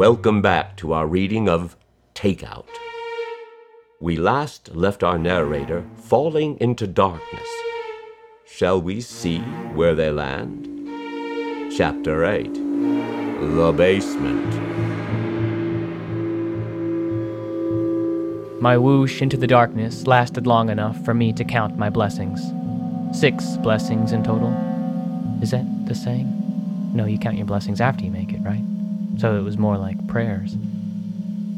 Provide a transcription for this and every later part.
welcome back to our reading of Takeout. We last left our narrator falling into darkness. Shall we see where they land? Chapter 8 The Basement. My whoosh into the darkness lasted long enough for me to count my blessings. Six blessings in total. Is that the saying? No, you count your blessings after you make it, right? So it was more like prayers.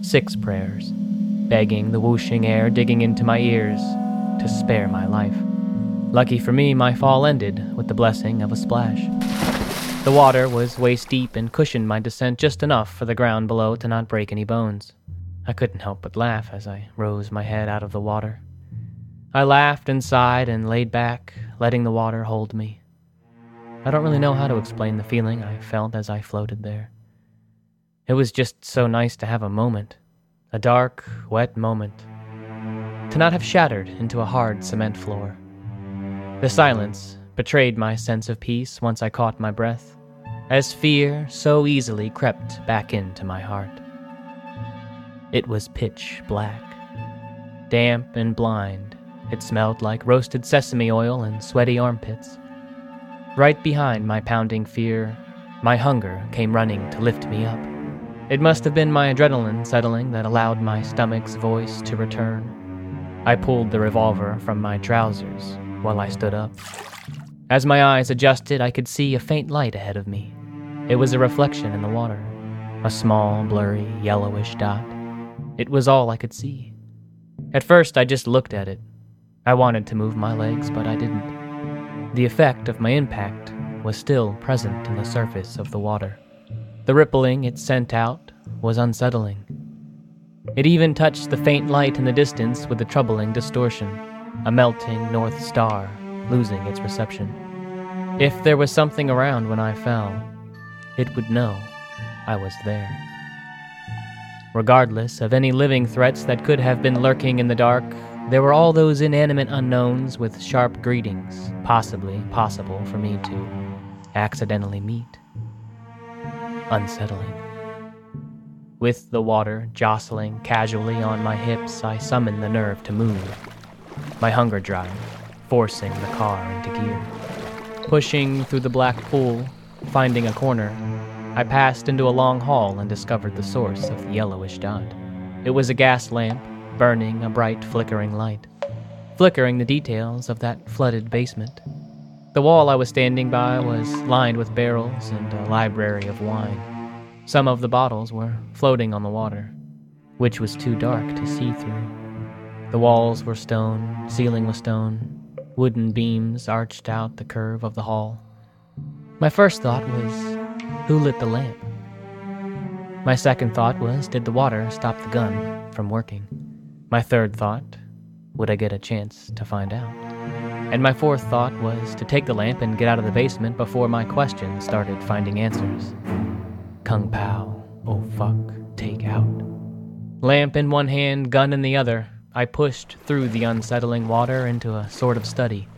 Six prayers, begging the whooshing air digging into my ears to spare my life. Lucky for me, my fall ended with the blessing of a splash. The water was waist deep and cushioned my descent just enough for the ground below to not break any bones. I couldn't help but laugh as I rose my head out of the water. I laughed and sighed and laid back, letting the water hold me. I don't really know how to explain the feeling I felt as I floated there. It was just so nice to have a moment, a dark, wet moment, to not have shattered into a hard cement floor. The silence betrayed my sense of peace once I caught my breath, as fear so easily crept back into my heart. It was pitch black, damp and blind. It smelled like roasted sesame oil and sweaty armpits. Right behind my pounding fear, my hunger came running to lift me up. It must have been my adrenaline settling that allowed my stomach's voice to return. I pulled the revolver from my trousers while I stood up. As my eyes adjusted, I could see a faint light ahead of me. It was a reflection in the water, a small, blurry, yellowish dot. It was all I could see. At first, I just looked at it. I wanted to move my legs, but I didn't. The effect of my impact was still present in the surface of the water. The rippling it sent out was unsettling. It even touched the faint light in the distance with a troubling distortion, a melting north star losing its reception. If there was something around when I fell, it would know I was there. Regardless of any living threats that could have been lurking in the dark, there were all those inanimate unknowns with sharp greetings, possibly possible for me to accidentally meet unsettling. With the water jostling casually on my hips, I summoned the nerve to move. My hunger drive, forcing the car into gear. Pushing through the black pool, finding a corner, I passed into a long hall and discovered the source of the yellowish dot. It was a gas lamp, burning a bright flickering light, flickering the details of that flooded basement. The wall I was standing by was lined with barrels and a library of wine. Some of the bottles were floating on the water, which was too dark to see through. The walls were stone, ceiling was stone, wooden beams arched out the curve of the hall. My first thought was, who lit the lamp? My second thought was, did the water stop the gun from working? My third thought, would I get a chance to find out? And my fourth thought was to take the lamp and get out of the basement before my questions started finding answers. Kung Pao, oh fuck, take out. Lamp in one hand, gun in the other, I pushed through the unsettling water into a sort of study.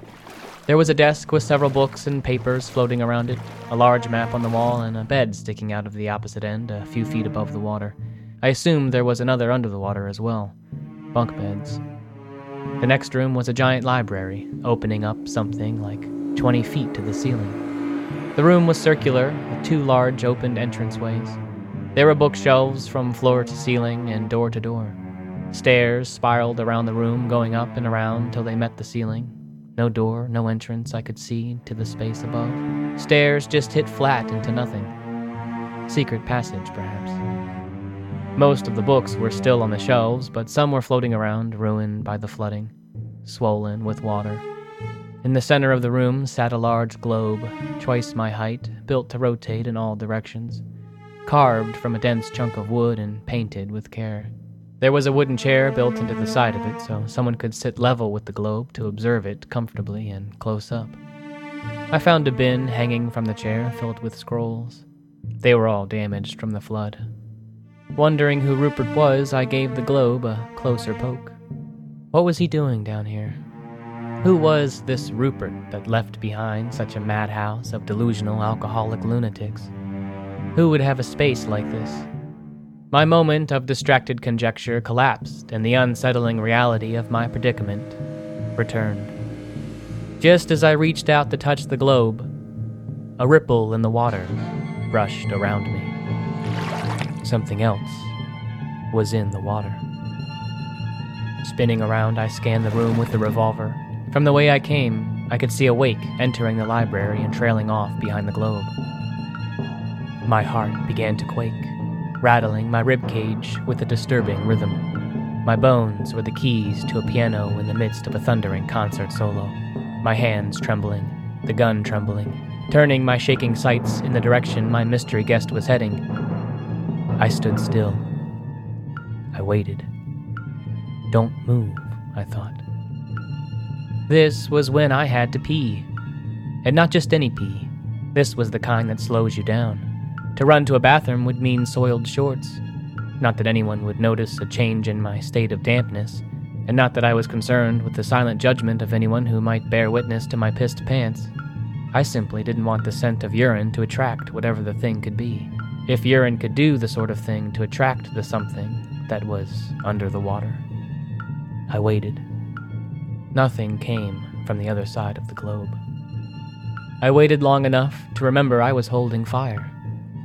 There was a desk with several books and papers floating around it, a large map on the wall, and a bed sticking out of the opposite end a few feet above the water. I assumed there was another under the water as well. Bunk beds. The next room was a giant library, opening up something like 20 feet to the ceiling. The room was circular, with two large opened entranceways. There were bookshelves from floor to ceiling and door to door. Stairs spiraled around the room, going up and around till they met the ceiling. No door, no entrance I could see to the space above. Stairs just hit flat into nothing. Secret passage, perhaps. Most of the books were still on the shelves, but some were floating around, ruined by the flooding, swollen with water. In the center of the room sat a large globe, twice my height, built to rotate in all directions, carved from a dense chunk of wood and painted with care. There was a wooden chair built into the side of it so someone could sit level with the globe to observe it comfortably and close up. I found a bin hanging from the chair filled with scrolls. They were all damaged from the flood. Wondering who Rupert was, I gave the globe a closer poke. What was he doing down here? Who was this Rupert that left behind such a madhouse of delusional alcoholic lunatics? Who would have a space like this? My moment of distracted conjecture collapsed, and the unsettling reality of my predicament returned. Just as I reached out to touch the globe, a ripple in the water brushed around me. Something else was in the water. Spinning around, I scanned the room with the revolver. From the way I came, I could see a wake entering the library and trailing off behind the globe. My heart began to quake rattling my rib cage with a disturbing rhythm. My bones were the keys to a piano in the midst of a thundering concert solo. My hands trembling, the gun trembling, turning my shaking sights in the direction my mystery guest was heading. I stood still. I waited. Don't move, I thought. This was when I had to pee. And not just any pee. This was the kind that slows you down. To run to a bathroom would mean soiled shorts. Not that anyone would notice a change in my state of dampness, and not that I was concerned with the silent judgment of anyone who might bear witness to my pissed pants. I simply didn't want the scent of urine to attract whatever the thing could be. If urine could do the sort of thing to attract the something that was under the water. I waited. Nothing came from the other side of the globe. I waited long enough to remember I was holding fire.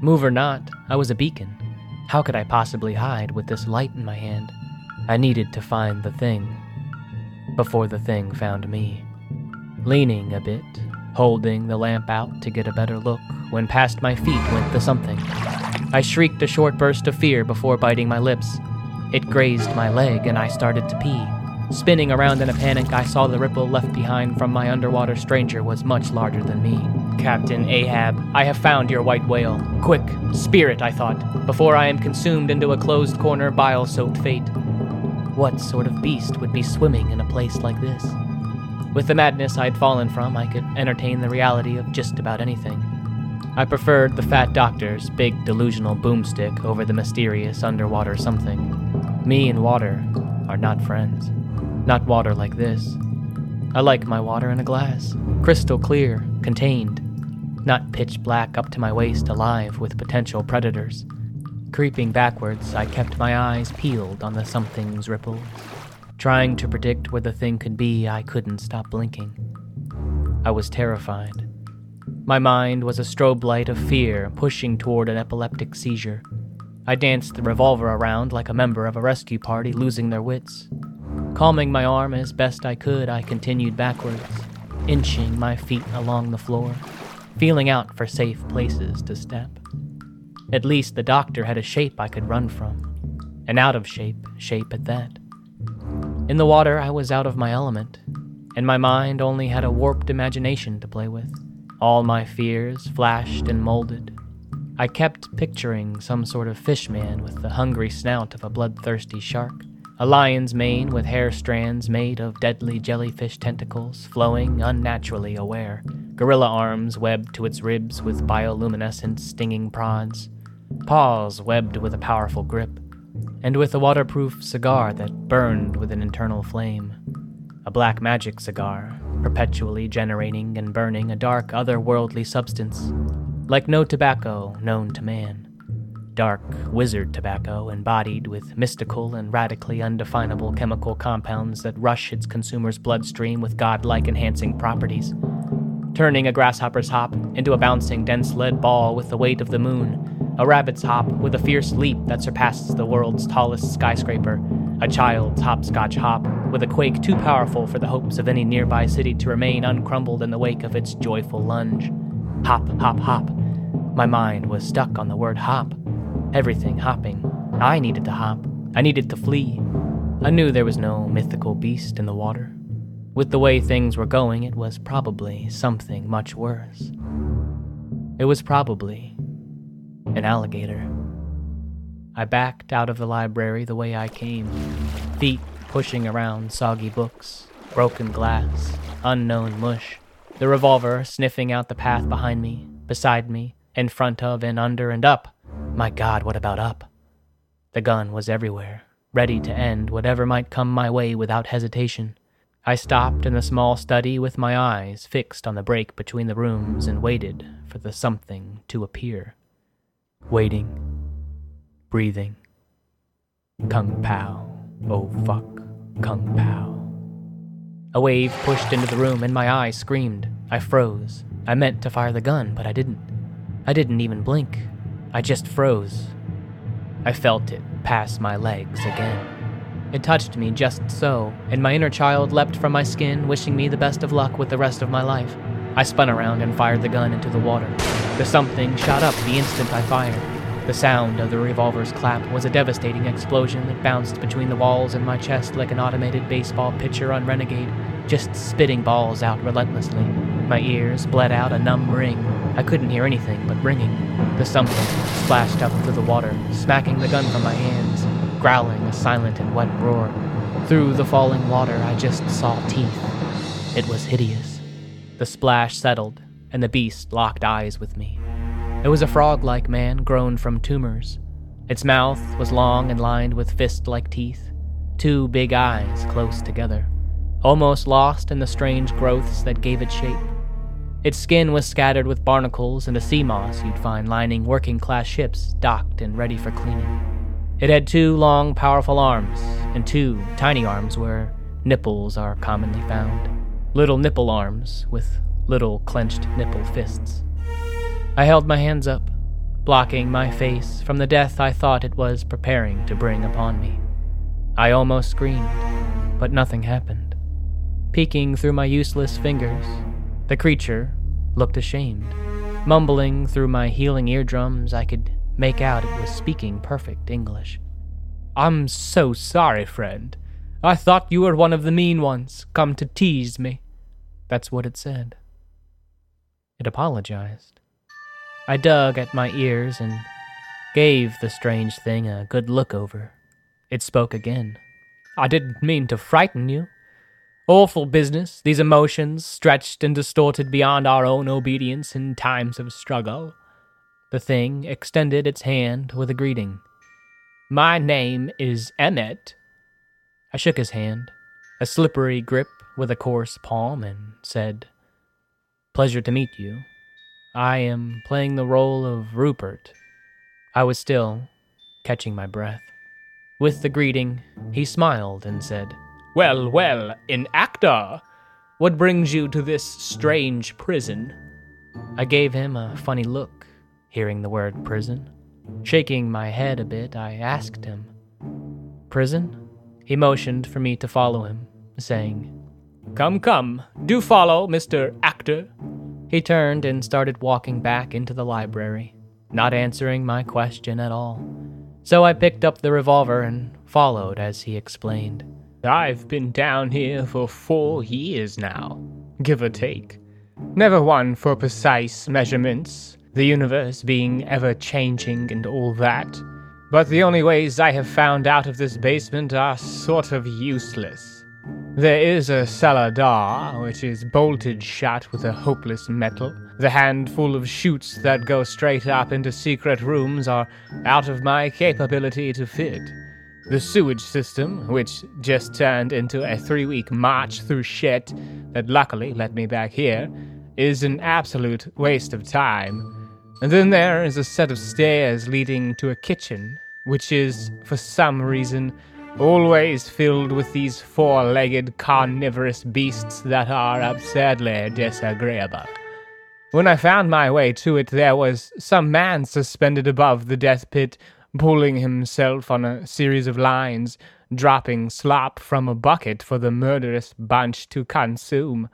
Move or not, I was a beacon. How could I possibly hide with this light in my hand? I needed to find the thing before the thing found me. Leaning a bit, holding the lamp out to get a better look, when past my feet went the something. I shrieked a short burst of fear before biting my lips. It grazed my leg and I started to pee. Spinning around in a panic, I saw the ripple left behind from my underwater stranger was much larger than me. Captain Ahab, I have found your white whale. Quick, spear it, I thought, before I am consumed into a closed corner, bile soaked fate. What sort of beast would be swimming in a place like this? With the madness I'd fallen from, I could entertain the reality of just about anything. I preferred the fat doctor's big delusional boomstick over the mysterious underwater something. Me and water are not friends. Not water like this. I like my water in a glass, crystal clear, contained, not pitch black up to my waist alive with potential predators. Creeping backwards, I kept my eyes peeled on the something's ripples. Trying to predict where the thing could be, I couldn't stop blinking. I was terrified. My mind was a strobe light of fear pushing toward an epileptic seizure. I danced the revolver around like a member of a rescue party losing their wits. Calming my arm as best I could, I continued backwards, inching my feet along the floor, feeling out for safe places to step. At least the doctor had a shape I could run from, an out of shape shape at that. In the water, I was out of my element, and my mind only had a warped imagination to play with. All my fears flashed and molded. I kept picturing some sort of fish man with the hungry snout of a bloodthirsty shark. A lion's mane with hair strands made of deadly jellyfish tentacles flowing unnaturally aware, gorilla arms webbed to its ribs with bioluminescent stinging prods, paws webbed with a powerful grip, and with a waterproof cigar that burned with an internal flame. A black magic cigar, perpetually generating and burning a dark otherworldly substance, like no tobacco known to man. Dark wizard tobacco embodied with mystical and radically undefinable chemical compounds that rush its consumer's bloodstream with godlike enhancing properties, turning a grasshopper's hop into a bouncing dense lead ball with the weight of the moon, a rabbit's hop with a fierce leap that surpasses the world's tallest skyscraper, a child's hopscotch hop with a quake too powerful for the hopes of any nearby city to remain uncrumbled in the wake of its joyful lunge. Hop, hop, hop. My mind was stuck on the word hop. Everything hopping. I needed to hop. I needed to flee. I knew there was no mythical beast in the water. With the way things were going, it was probably something much worse. It was probably an alligator. I backed out of the library the way I came, feet pushing around soggy books, broken glass, unknown mush, the revolver sniffing out the path behind me, beside me, in front of and under and up my God, what about up? The gun was everywhere, ready to end whatever might come my way without hesitation. I stopped in the small study with my eyes fixed on the break between the rooms and waited for the something to appear. Waiting, breathing, Kung Pao. Oh fuck, Kung Pao. A wave pushed into the room and my eyes screamed. I froze. I meant to fire the gun, but I didn't. I didn't even blink. I just froze. I felt it pass my legs again. It touched me just so, and my inner child leapt from my skin, wishing me the best of luck with the rest of my life. I spun around and fired the gun into the water. The something shot up the instant I fired. The sound of the revolver's clap was a devastating explosion that bounced between the walls and my chest like an automated baseball pitcher on Renegade, just spitting balls out relentlessly. My ears bled out a numb ring. I couldn't hear anything but ringing. The something splashed up through the water, smacking the gun from my hands, growling a silent and wet roar. Through the falling water, I just saw teeth. It was hideous. The splash settled, and the beast locked eyes with me. It was a frog like man grown from tumors. Its mouth was long and lined with fist like teeth, two big eyes close together, almost lost in the strange growths that gave it shape. Its skin was scattered with barnacles and the sea moss you'd find lining working class ships docked and ready for cleaning. It had two long, powerful arms, and two tiny arms where nipples are commonly found. Little nipple arms with little clenched nipple fists. I held my hands up, blocking my face from the death I thought it was preparing to bring upon me. I almost screamed, but nothing happened. Peeking through my useless fingers, the creature looked ashamed. Mumbling through my healing eardrums, I could make out it was speaking perfect English. I'm so sorry, friend. I thought you were one of the mean ones, come to tease me. That's what it said. It apologized. I dug at my ears and gave the strange thing a good look over. It spoke again. I didn't mean to frighten you. Awful business, these emotions, stretched and distorted beyond our own obedience in times of struggle. The thing extended its hand with a greeting. My name is Emmet. I shook his hand, a slippery grip with a coarse palm, and said, Pleasure to meet you. I am playing the role of Rupert. I was still catching my breath. With the greeting, he smiled and said, Well, well, an actor! What brings you to this strange prison? I gave him a funny look, hearing the word prison. Shaking my head a bit, I asked him, Prison? He motioned for me to follow him, saying, Come, come, do follow, Mr. Actor. He turned and started walking back into the library, not answering my question at all. So I picked up the revolver and followed as he explained. I've been down here for four years now, give or take. Never one for precise measurements, the universe being ever changing and all that. But the only ways I have found out of this basement are sort of useless. There is a cellar door, which is bolted shut with a hopeless metal. The handful of chutes that go straight up into secret rooms are out of my capability to fit. The sewage system, which just turned into a three week march through shit that luckily let me back here, is an absolute waste of time. And then there is a set of stairs leading to a kitchen, which is, for some reason, always filled with these four legged carnivorous beasts that are absurdly disagreeable. When I found my way to it, there was some man suspended above the death pit, pulling himself on a series of lines, dropping slop from a bucket for the murderous bunch to consume.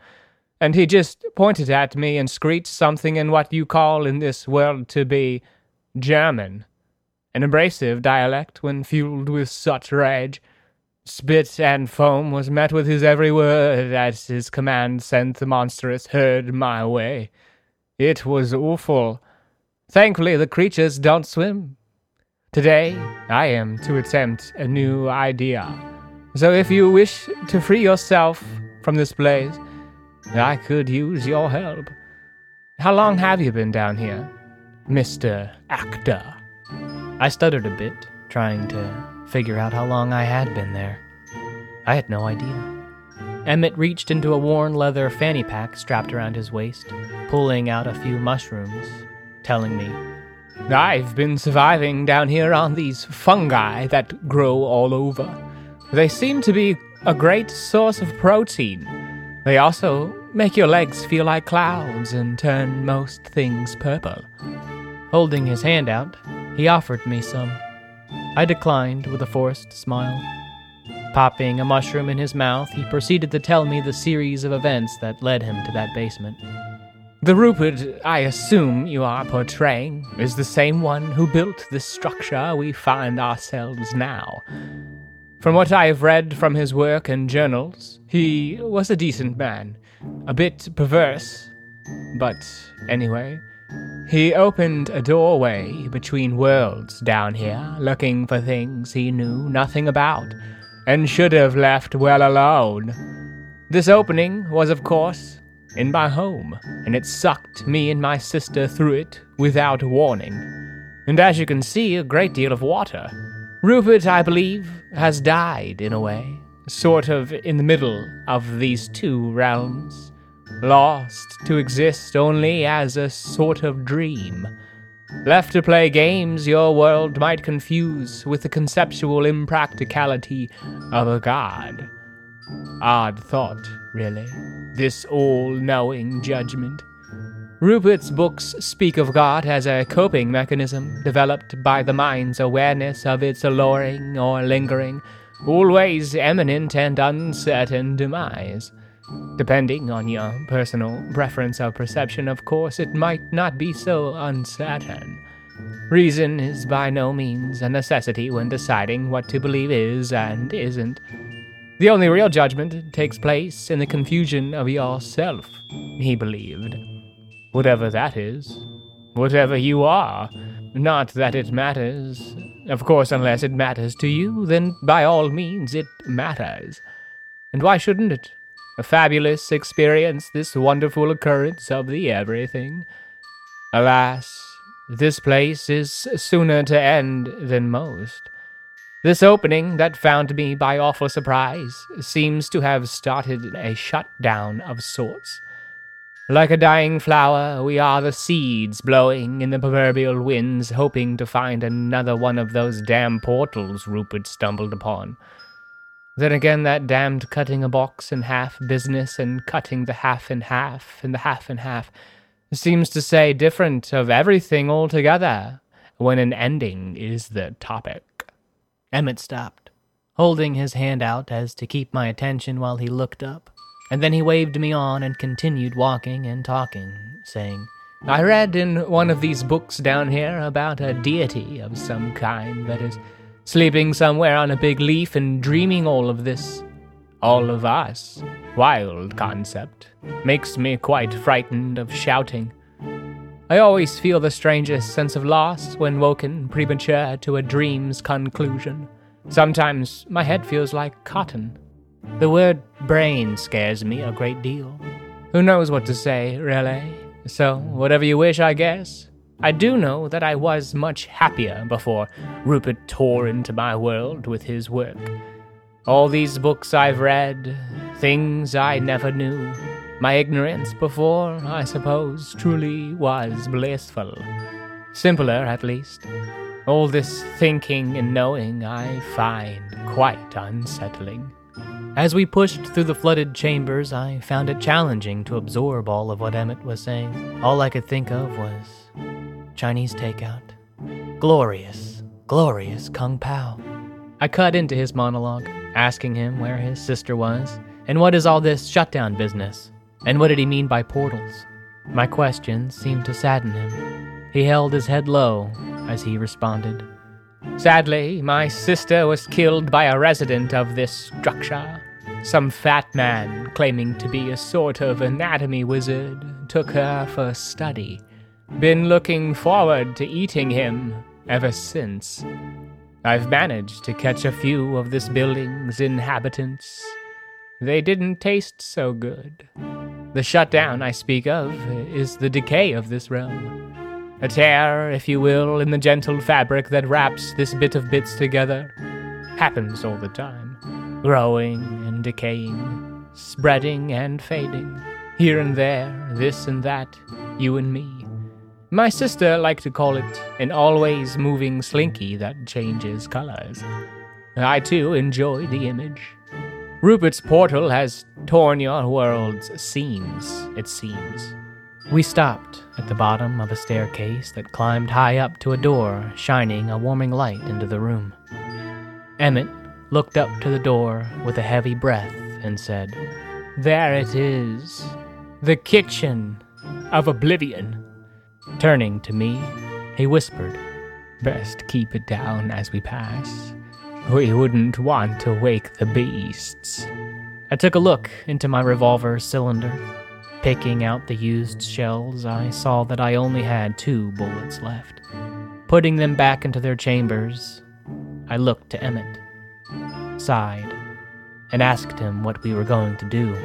And he just pointed at me and screeched something in what you call in this world to be German an abrasive dialect when fueled with such rage. Spit and foam was met with his every word as his command sent the monstrous herd my way. It was awful. Thankfully, the creatures don't swim. Today, I am to attempt a new idea. So if you wish to free yourself from this place, I could use your help. How long have you been down here, Mr. Actor? I stuttered a bit, trying to figure out how long I had been there. I had no idea. Emmett reached into a worn leather fanny pack strapped around his waist, pulling out a few mushrooms, telling me, I've been surviving down here on these fungi that grow all over. They seem to be a great source of protein. They also make your legs feel like clouds and turn most things purple. Holding his hand out, he offered me some. I declined with a forced smile. Popping a mushroom in his mouth, he proceeded to tell me the series of events that led him to that basement. The Rupert I assume you are portraying is the same one who built this structure we find ourselves now. From what I have read from his work and journals, he was a decent man, a bit perverse, but anyway, he opened a doorway between worlds down here, looking for things he knew nothing about, and should have left well alone. This opening was, of course, in my home, and it sucked me and my sister through it without warning. And as you can see, a great deal of water. Rupert, I believe, has died in a way, sort of in the middle of these two realms, lost to exist only as a sort of dream. Left to play games your world might confuse with the conceptual impracticality of a god. Odd thought, really, this all knowing judgment. Rupert's books speak of God as a coping mechanism developed by the mind's awareness of its alluring or lingering, always imminent and uncertain demise. Depending on your personal preference of perception, of course, it might not be so uncertain. Reason is by no means a necessity when deciding what to believe is and isn't. The only real judgment takes place in the confusion of yourself, he believed. Whatever that is, whatever you are, not that it matters. Of course, unless it matters to you, then by all means it matters. And why shouldn't it? A fabulous experience, this wonderful occurrence of the everything. Alas, this place is sooner to end than most. This opening that found me by awful surprise seems to have started a shutdown of sorts. Like a dying flower, we are the seeds blowing in the proverbial winds, hoping to find another one of those damn portals Rupert stumbled upon. Then again, that damned cutting a box in half business and cutting the half in half and the half in half seems to say different of everything altogether when an ending is the topic. Emmett stopped, holding his hand out as to keep my attention while he looked up, and then he waved me on and continued walking and talking, saying, I read in one of these books down here about a deity of some kind that is sleeping somewhere on a big leaf and dreaming all of this. All of us. Wild concept. Makes me quite frightened of shouting. I always feel the strangest sense of loss when woken premature to a dream's conclusion. Sometimes my head feels like cotton. The word brain scares me a great deal. Who knows what to say, really? So, whatever you wish, I guess. I do know that I was much happier before Rupert tore into my world with his work. All these books I've read, things I never knew. My ignorance before, I suppose, truly was blissful. Simpler, at least. All this thinking and knowing I find quite unsettling. As we pushed through the flooded chambers, I found it challenging to absorb all of what Emmett was saying. All I could think of was Chinese takeout. Glorious, glorious Kung Pao. I cut into his monologue, asking him where his sister was, and what is all this shutdown business, and what did he mean by portals. My questions seemed to sadden him. He held his head low as he responded. Sadly, my sister was killed by a resident of this structure. Some fat man, claiming to be a sort of anatomy wizard, took her for study. Been looking forward to eating him ever since. I've managed to catch a few of this building's inhabitants. They didn't taste so good. The shutdown I speak of is the decay of this realm. A tear, if you will, in the gentle fabric that wraps this bit of bits together. Happens all the time. Growing and decaying, spreading and fading. Here and there, this and that, you and me. My sister liked to call it an always moving slinky that changes colors. I too enjoy the image. Rupert's portal has torn your world's seams, it seems. We stopped at the bottom of a staircase that climbed high up to a door, shining a warming light into the room. Emmett looked up to the door with a heavy breath and said, There it is, the kitchen of oblivion. Turning to me, he whispered, Best keep it down as we pass. We wouldn't want to wake the beasts. I took a look into my revolver cylinder. Picking out the used shells, I saw that I only had two bullets left. Putting them back into their chambers, I looked to Emmett, sighed, and asked him what we were going to do.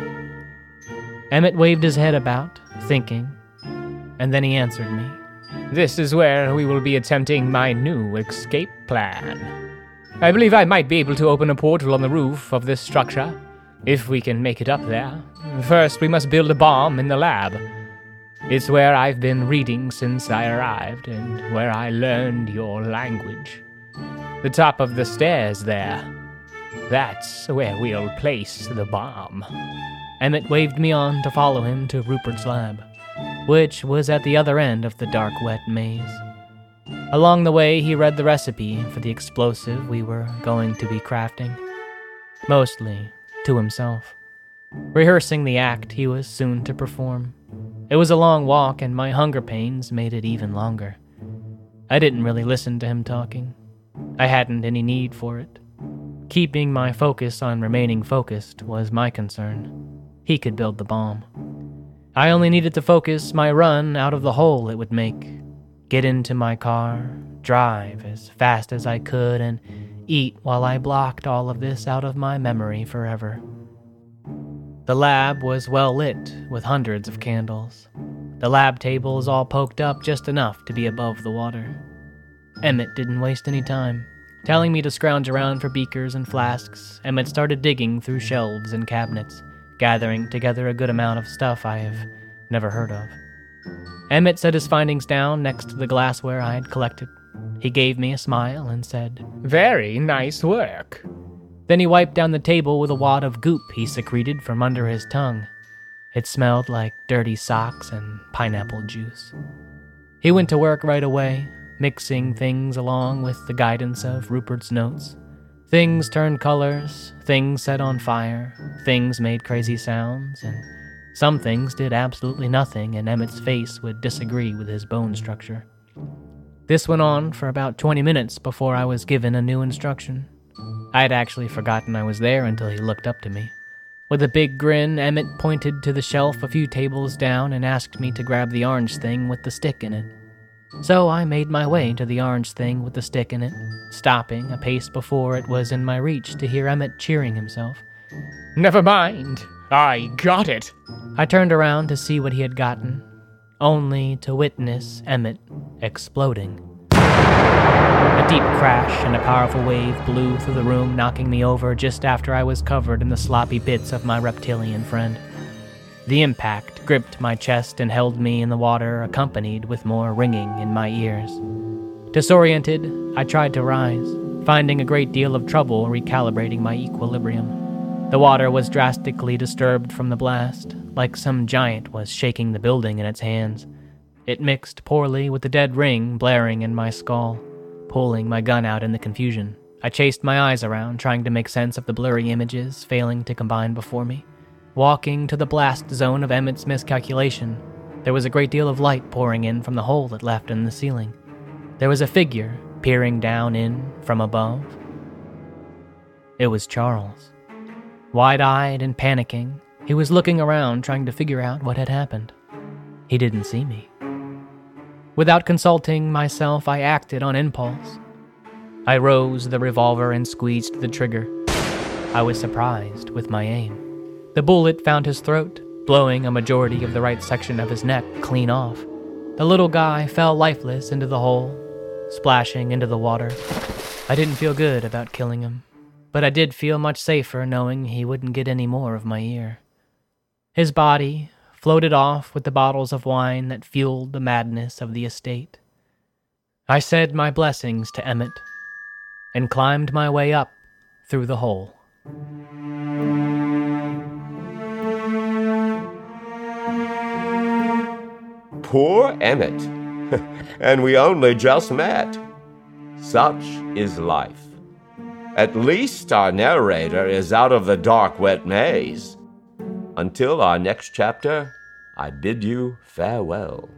Emmett waved his head about, thinking, and then he answered me. This is where we will be attempting my new escape plan. I believe I might be able to open a portal on the roof of this structure, if we can make it up there. First, we must build a bomb in the lab. It's where I've been reading since I arrived, and where I learned your language. The top of the stairs there. That's where we'll place the bomb. Emmett waved me on to follow him to Rupert's lab, which was at the other end of the dark, wet maze. Along the way, he read the recipe for the explosive we were going to be crafting, mostly to himself, rehearsing the act he was soon to perform. It was a long walk, and my hunger pains made it even longer. I didn't really listen to him talking. I hadn't any need for it. Keeping my focus on remaining focused was my concern. He could build the bomb. I only needed to focus my run out of the hole it would make, get into my car, drive as fast as I could, and eat while I blocked all of this out of my memory forever. The lab was well lit with hundreds of candles. The lab tables all poked up just enough to be above the water. Emmett didn't waste any time. Telling me to scrounge around for beakers and flasks, Emmett started digging through shelves and cabinets, gathering together a good amount of stuff I have never heard of. Emmett set his findings down next to the glassware I had collected. He gave me a smile and said, Very nice work. Then he wiped down the table with a wad of goop he secreted from under his tongue. It smelled like dirty socks and pineapple juice. He went to work right away, mixing things along with the guidance of Rupert's notes. Things turned colors, things set on fire, things made crazy sounds, and some things did absolutely nothing, and Emmett's face would disagree with his bone structure. This went on for about 20 minutes before I was given a new instruction. I had actually forgotten I was there until he looked up to me. With a big grin, Emmett pointed to the shelf a few tables down and asked me to grab the orange thing with the stick in it. So I made my way to the orange thing with the stick in it, stopping a pace before it was in my reach to hear Emmett cheering himself. Never mind, I got it. I turned around to see what he had gotten, only to witness Emmett exploding. A deep crash and a powerful wave blew through the room, knocking me over just after I was covered in the sloppy bits of my reptilian friend. The impact gripped my chest and held me in the water, accompanied with more ringing in my ears. Disoriented, I tried to rise, finding a great deal of trouble recalibrating my equilibrium. The water was drastically disturbed from the blast, like some giant was shaking the building in its hands. It mixed poorly with the dead ring blaring in my skull, pulling my gun out in the confusion. I chased my eyes around, trying to make sense of the blurry images failing to combine before me. Walking to the blast zone of Emmett's miscalculation, there was a great deal of light pouring in from the hole it left in the ceiling. There was a figure peering down in from above. It was Charles. Wide eyed and panicking, he was looking around trying to figure out what had happened. He didn't see me. Without consulting myself, I acted on impulse. I rose the revolver and squeezed the trigger. I was surprised with my aim. The bullet found his throat, blowing a majority of the right section of his neck clean off. The little guy fell lifeless into the hole, splashing into the water. I didn't feel good about killing him, but I did feel much safer knowing he wouldn't get any more of my ear. His body floated off with the bottles of wine that fueled the madness of the estate. I said my blessings to Emmett and climbed my way up through the hole. Poor Emmett. and we only just met. Such is life. At least our narrator is out of the dark, wet maze. Until our next chapter, I bid you farewell.